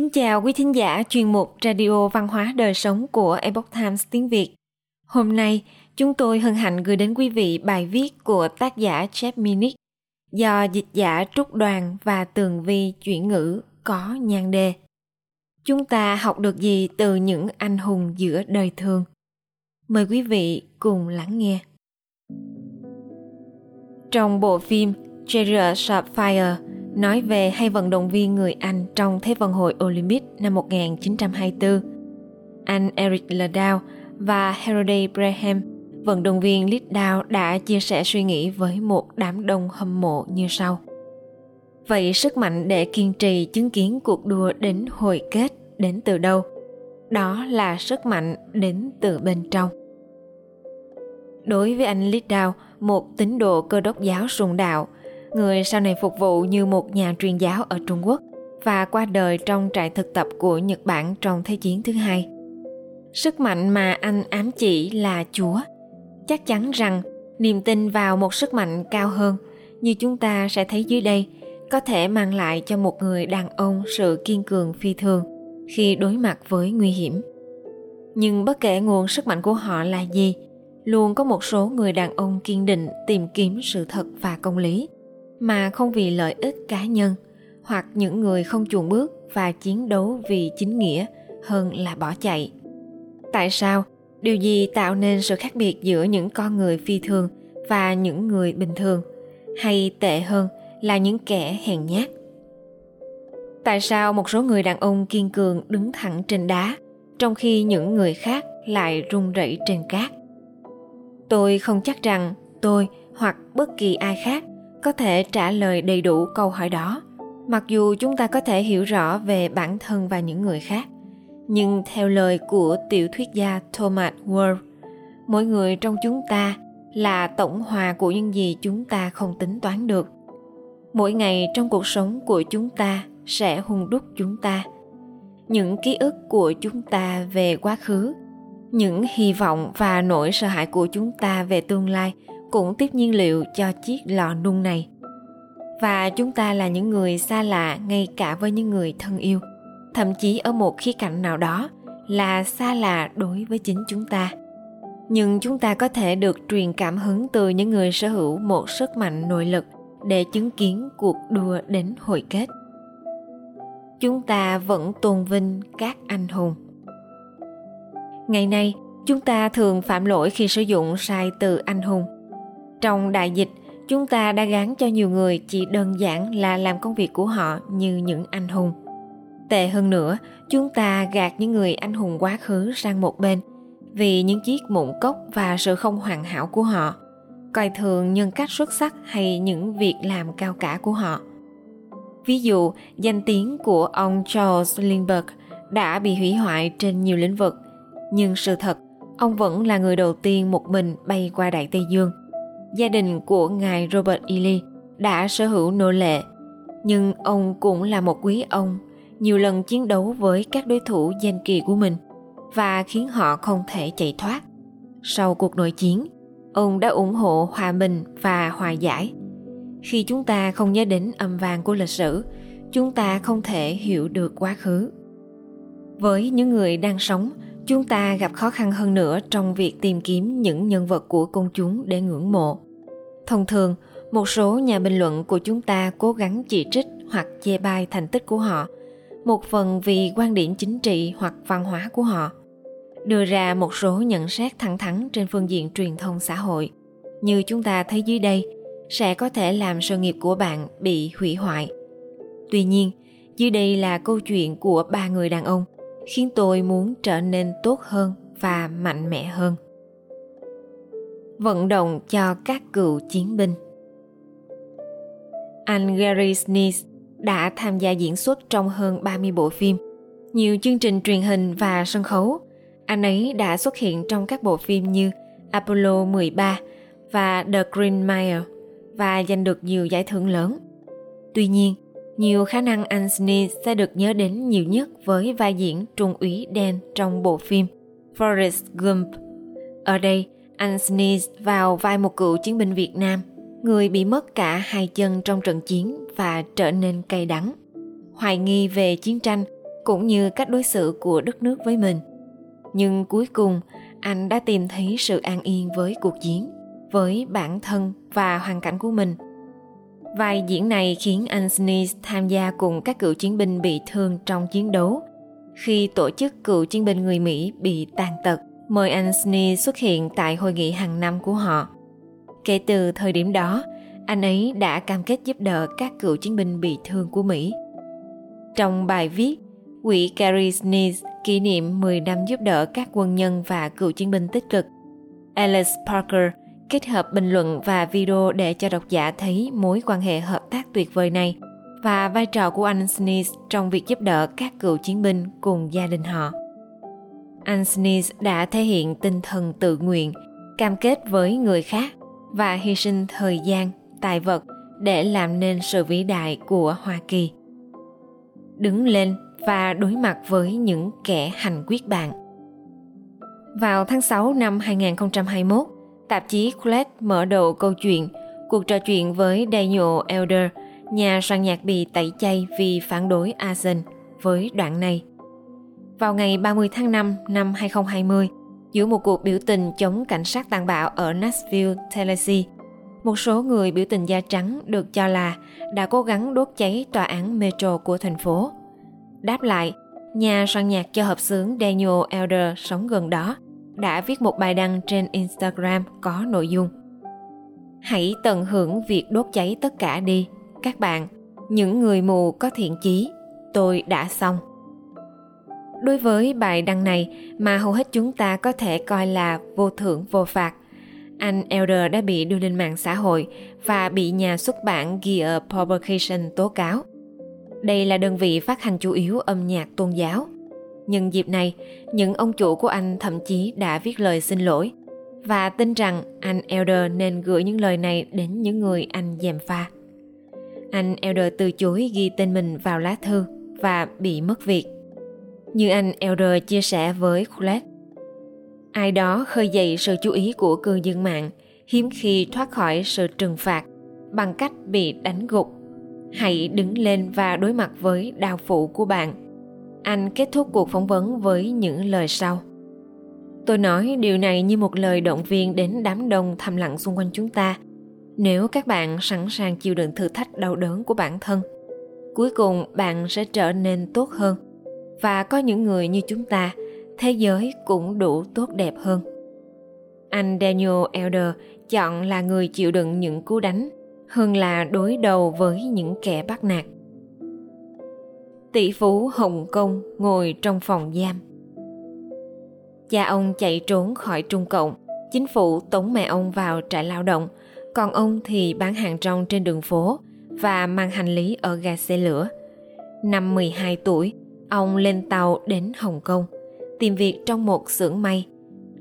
Kính chào quý thính giả chuyên mục Radio Văn hóa Đời Sống của Epoch Times tiếng Việt. Hôm nay, chúng tôi hân hạnh gửi đến quý vị bài viết của tác giả Jeff Minnick do dịch giả Trúc Đoàn và Tường Vi chuyển ngữ có nhan đề. Chúng ta học được gì từ những anh hùng giữa đời thường? Mời quý vị cùng lắng nghe. Trong bộ phim Jerry Sharpfire nói về hai vận động viên người Anh trong Thế vận hội Olympic năm 1924. Anh Eric Liddell và Harold Braham, vận động viên Liddell đã chia sẻ suy nghĩ với một đám đông hâm mộ như sau. Vậy sức mạnh để kiên trì chứng kiến cuộc đua đến hồi kết đến từ đâu? Đó là sức mạnh đến từ bên trong. Đối với anh Liddell, một tín đồ cơ đốc giáo sùng đạo – người sau này phục vụ như một nhà truyền giáo ở Trung Quốc và qua đời trong trại thực tập của Nhật Bản trong Thế chiến thứ hai. Sức mạnh mà anh ám chỉ là Chúa. Chắc chắn rằng niềm tin vào một sức mạnh cao hơn như chúng ta sẽ thấy dưới đây có thể mang lại cho một người đàn ông sự kiên cường phi thường khi đối mặt với nguy hiểm. Nhưng bất kể nguồn sức mạnh của họ là gì, luôn có một số người đàn ông kiên định tìm kiếm sự thật và công lý mà không vì lợi ích cá nhân, hoặc những người không chuồn bước và chiến đấu vì chính nghĩa hơn là bỏ chạy. Tại sao? Điều gì tạo nên sự khác biệt giữa những con người phi thường và những người bình thường? Hay tệ hơn là những kẻ hèn nhát? Tại sao một số người đàn ông kiên cường đứng thẳng trên đá, trong khi những người khác lại run rẩy trên cát? Tôi không chắc rằng tôi hoặc bất kỳ ai khác có thể trả lời đầy đủ câu hỏi đó. Mặc dù chúng ta có thể hiểu rõ về bản thân và những người khác, nhưng theo lời của tiểu thuyết gia thomas ward mỗi người trong chúng ta là tổng hòa của những gì chúng ta không tính toán được. Mỗi ngày trong cuộc sống của chúng ta sẽ hung đúc chúng ta. Những ký ức của chúng ta về quá khứ, những hy vọng và nỗi sợ hãi của chúng ta về tương lai cũng tiếp nhiên liệu cho chiếc lò nung này. Và chúng ta là những người xa lạ ngay cả với những người thân yêu. Thậm chí ở một khía cạnh nào đó là xa lạ đối với chính chúng ta. Nhưng chúng ta có thể được truyền cảm hứng từ những người sở hữu một sức mạnh nội lực để chứng kiến cuộc đua đến hồi kết. Chúng ta vẫn tôn vinh các anh hùng. Ngày nay, chúng ta thường phạm lỗi khi sử dụng sai từ anh hùng trong đại dịch, chúng ta đã gán cho nhiều người chỉ đơn giản là làm công việc của họ như những anh hùng. Tệ hơn nữa, chúng ta gạt những người anh hùng quá khứ sang một bên vì những chiếc mụn cốc và sự không hoàn hảo của họ, coi thường nhân cách xuất sắc hay những việc làm cao cả của họ. Ví dụ, danh tiếng của ông Charles Lindbergh đã bị hủy hoại trên nhiều lĩnh vực, nhưng sự thật, ông vẫn là người đầu tiên một mình bay qua Đại Tây Dương gia đình của ngài Robert E. Lee đã sở hữu nô lệ, nhưng ông cũng là một quý ông, nhiều lần chiến đấu với các đối thủ danh kỳ của mình và khiến họ không thể chạy thoát. Sau cuộc nội chiến, ông đã ủng hộ hòa bình và hòa giải. Khi chúng ta không nhớ đến âm vang của lịch sử, chúng ta không thể hiểu được quá khứ. Với những người đang sống, chúng ta gặp khó khăn hơn nữa trong việc tìm kiếm những nhân vật của công chúng để ngưỡng mộ. Thông thường, một số nhà bình luận của chúng ta cố gắng chỉ trích hoặc chê bai thành tích của họ, một phần vì quan điểm chính trị hoặc văn hóa của họ, đưa ra một số nhận xét thẳng thắn trên phương diện truyền thông xã hội. Như chúng ta thấy dưới đây, sẽ có thể làm sự nghiệp của bạn bị hủy hoại. Tuy nhiên, dưới đây là câu chuyện của ba người đàn ông khiến tôi muốn trở nên tốt hơn và mạnh mẽ hơn vận động cho các cựu chiến binh anh Gary Sinise đã tham gia diễn xuất trong hơn 30 bộ phim, nhiều chương trình truyền hình và sân khấu. Anh ấy đã xuất hiện trong các bộ phim như Apollo 13 và The Green Mile và giành được nhiều giải thưởng lớn. Tuy nhiên, nhiều khả năng anh sẽ được nhớ đến nhiều nhất với vai diễn trung úy Dan trong bộ phim Forrest Gump. Ở đây, anh vào vai một cựu chiến binh Việt Nam, người bị mất cả hai chân trong trận chiến và trở nên cay đắng. Hoài nghi về chiến tranh cũng như cách đối xử của đất nước với mình. Nhưng cuối cùng, anh đã tìm thấy sự an yên với cuộc chiến, với bản thân và hoàn cảnh của mình. Vai diễn này khiến anh Sneeze tham gia cùng các cựu chiến binh bị thương trong chiến đấu khi tổ chức cựu chiến binh người Mỹ bị tàn tật mời anh Sneeze xuất hiện tại hội nghị hàng năm của họ. Kể từ thời điểm đó, anh ấy đã cam kết giúp đỡ các cựu chiến binh bị thương của Mỹ. Trong bài viết, Quỹ Gary Sneeze kỷ niệm 10 năm giúp đỡ các quân nhân và cựu chiến binh tích cực. Alice Parker kết hợp bình luận và video để cho độc giả thấy mối quan hệ hợp tác tuyệt vời này và vai trò của anh Sneeze trong việc giúp đỡ các cựu chiến binh cùng gia đình họ. Anh Sneeze đã thể hiện tinh thần tự nguyện, cam kết với người khác và hy sinh thời gian, tài vật để làm nên sự vĩ đại của Hoa Kỳ. Đứng lên và đối mặt với những kẻ hành quyết bạn. Vào tháng 6 năm 2021, tạp chí Colette mở đầu câu chuyện cuộc trò chuyện với Daniel Elder, nhà soạn nhạc bị tẩy chay vì phản đối Arsen với đoạn này. Vào ngày 30 tháng 5 năm 2020, giữa một cuộc biểu tình chống cảnh sát tàn bạo ở Nashville, Tennessee, một số người biểu tình da trắng được cho là đã cố gắng đốt cháy tòa án metro của thành phố. Đáp lại, nhà soạn nhạc cho hợp xướng Daniel Elder sống gần đó đã viết một bài đăng trên Instagram có nội dung Hãy tận hưởng việc đốt cháy tất cả đi, các bạn, những người mù có thiện chí, tôi đã xong. Đối với bài đăng này mà hầu hết chúng ta có thể coi là vô thưởng vô phạt, anh Elder đã bị đưa lên mạng xã hội và bị nhà xuất bản Gear Publication tố cáo. Đây là đơn vị phát hành chủ yếu âm nhạc tôn giáo. Nhân dịp này, những ông chủ của anh thậm chí đã viết lời xin lỗi và tin rằng anh Elder nên gửi những lời này đến những người anh dèm pha. Anh Elder từ chối ghi tên mình vào lá thư và bị mất việc. Như anh Elder chia sẻ với Colette, ai đó khơi dậy sự chú ý của cư dân mạng hiếm khi thoát khỏi sự trừng phạt bằng cách bị đánh gục hãy đứng lên và đối mặt với đau phụ của bạn anh kết thúc cuộc phỏng vấn với những lời sau. Tôi nói điều này như một lời động viên đến đám đông thầm lặng xung quanh chúng ta. Nếu các bạn sẵn sàng chịu đựng thử thách đau đớn của bản thân, cuối cùng bạn sẽ trở nên tốt hơn. Và có những người như chúng ta, thế giới cũng đủ tốt đẹp hơn. Anh daniel elder chọn là người chịu đựng những cú đánh, hơn là đối đầu với những kẻ bắt nạt tỷ phú hồng kông ngồi trong phòng giam cha ông chạy trốn khỏi trung cộng chính phủ tống mẹ ông vào trại lao động còn ông thì bán hàng rong trên đường phố và mang hành lý ở ga xe lửa. Năm 12 tuổi, ông lên tàu đến Hồng Kông, tìm việc trong một xưởng may,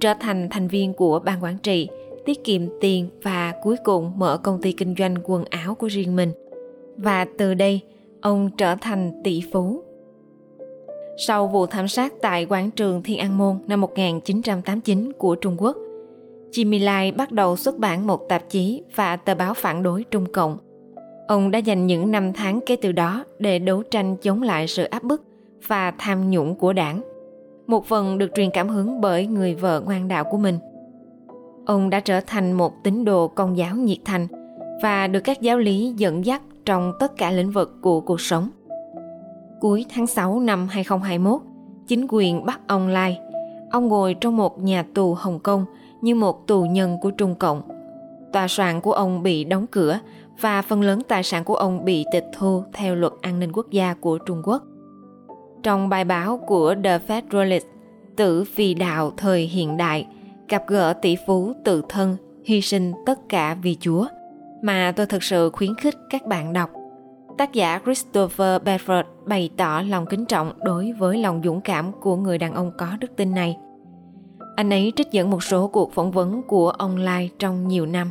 trở thành thành viên của ban quản trị, tiết kiệm tiền và cuối cùng mở công ty kinh doanh quần áo của riêng mình. Và từ đây, ông trở thành tỷ phú. Sau vụ thảm sát tại quảng trường Thiên An Môn năm 1989 của Trung Quốc, Jimmy Lai bắt đầu xuất bản một tạp chí và tờ báo phản đối Trung Cộng. Ông đã dành những năm tháng kể từ đó để đấu tranh chống lại sự áp bức và tham nhũng của đảng. Một phần được truyền cảm hứng bởi người vợ ngoan đạo của mình. Ông đã trở thành một tín đồ công giáo nhiệt thành và được các giáo lý dẫn dắt trong tất cả lĩnh vực của cuộc sống. Cuối tháng 6 năm 2021, chính quyền bắt ông Lai. Ông ngồi trong một nhà tù Hồng Kông như một tù nhân của Trung Cộng. Tòa soạn của ông bị đóng cửa và phần lớn tài sản của ông bị tịch thu theo luật an ninh quốc gia của Trung Quốc. Trong bài báo của The Federalist, tử vì đạo thời hiện đại, gặp gỡ tỷ phú tự thân, hy sinh tất cả vì Chúa, mà tôi thực sự khuyến khích các bạn đọc. Tác giả Christopher Bedford bày tỏ lòng kính trọng đối với lòng dũng cảm của người đàn ông có đức tin này – anh ấy trích dẫn một số cuộc phỏng vấn của ông Lai trong nhiều năm.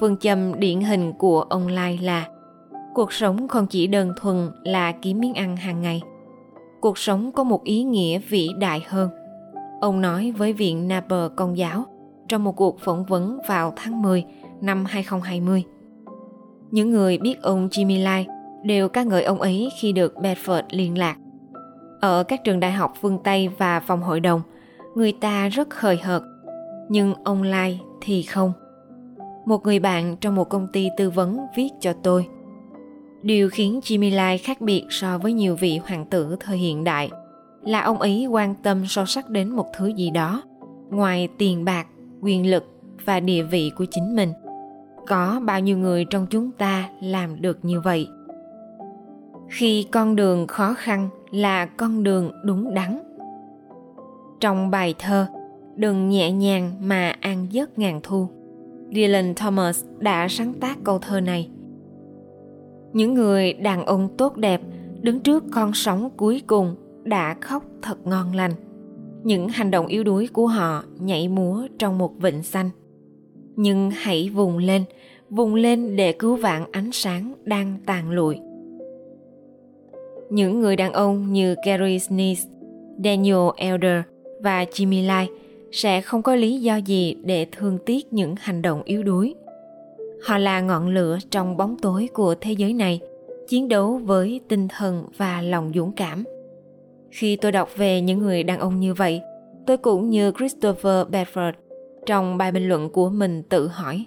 Phương châm điển hình của ông Lai là, cuộc sống không chỉ đơn thuần là kiếm miếng ăn hàng ngày. Cuộc sống có một ý nghĩa vĩ đại hơn. Ông nói với Viện Napier Công giáo trong một cuộc phỏng vấn vào tháng 10 năm 2020. Những người biết ông Jimmy Lai đều ca ngợi ông ấy khi được Bedford liên lạc. Ở các trường đại học phương Tây và phòng hội đồng, người ta rất hời hợt, nhưng ông Lai thì không. Một người bạn trong một công ty tư vấn viết cho tôi. Điều khiến Jimmy Lai khác biệt so với nhiều vị hoàng tử thời hiện đại là ông ấy quan tâm sâu sắc đến một thứ gì đó ngoài tiền bạc, quyền lực và địa vị của chính mình. Có bao nhiêu người trong chúng ta làm được như vậy? Khi con đường khó khăn là con đường đúng đắn. Trong bài thơ Đừng nhẹ nhàng mà an giấc ngàn thu, Dylan Thomas đã sáng tác câu thơ này. Những người đàn ông tốt đẹp đứng trước con sóng cuối cùng đã khóc thật ngon lành. Những hành động yếu đuối của họ nhảy múa trong một vịnh xanh. Nhưng hãy vùng lên, vùng lên để cứu vãn ánh sáng đang tàn lụi những người đàn ông như Gary Sneeze, Daniel Elder và Jimmy Lai sẽ không có lý do gì để thương tiếc những hành động yếu đuối. Họ là ngọn lửa trong bóng tối của thế giới này, chiến đấu với tinh thần và lòng dũng cảm. Khi tôi đọc về những người đàn ông như vậy, tôi cũng như Christopher Bedford trong bài bình luận của mình tự hỏi,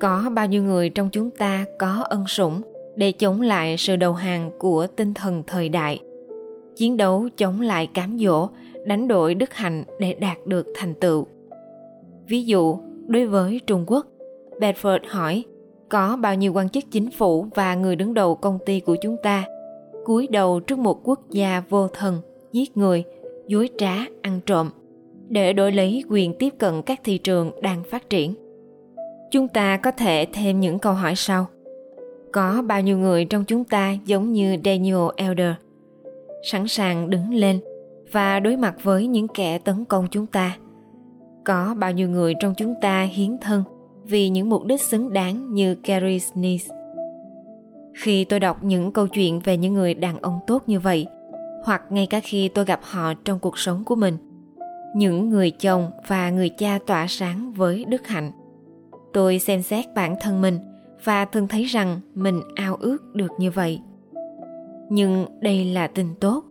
có bao nhiêu người trong chúng ta có ân sủng để chống lại sự đầu hàng của tinh thần thời đại, chiến đấu chống lại cám dỗ, đánh đổi đức hạnh để đạt được thành tựu? Ví dụ, đối với trung quốc, bedford hỏi, có bao nhiêu quan chức chính phủ và người đứng đầu công ty của chúng ta cúi đầu trước một quốc gia vô thần, giết người, dối trá, ăn trộm? Để đổi lấy quyền tiếp cận các thị trường đang phát triển chúng ta có thể thêm những câu hỏi sau có bao nhiêu người trong chúng ta giống như Daniel Elder, sẵn sàng đứng lên và đối mặt với những kẻ tấn công chúng ta. Có bao nhiêu người trong chúng ta hiến thân vì những mục đích xứng đáng như Gary Sneeze. Khi tôi đọc những câu chuyện về những người đàn ông tốt như vậy, hoặc ngay cả khi tôi gặp họ trong cuộc sống của mình, những người chồng và người cha tỏa sáng với đức hạnh, tôi xem xét bản thân mình và thường thấy rằng mình ao ước được như vậy. Nhưng đây là tin tốt.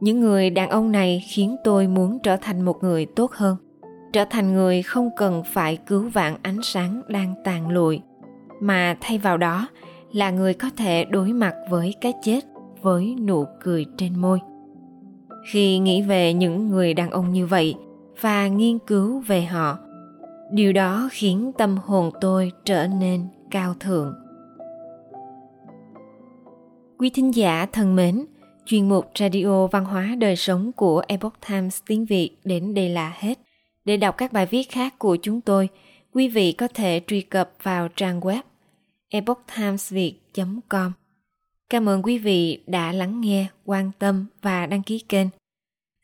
Những người đàn ông này khiến tôi muốn trở thành một người tốt hơn trở thành người không cần phải cứu vãn ánh sáng đang tàn lụi mà thay vào đó là người có thể đối mặt với cái chết với nụ cười trên môi khi nghĩ về những người đàn ông như vậy và nghiên cứu về họ điều đó khiến tâm hồn tôi trở nên cao thượng. Quý thính giả thân mến, chuyên mục Radio Văn hóa Đời Sống của Epoch Times tiếng Việt đến đây là hết. Để đọc các bài viết khác của chúng tôi, quý vị có thể truy cập vào trang web epochtimesviet.com. Cảm ơn quý vị đã lắng nghe, quan tâm và đăng ký kênh.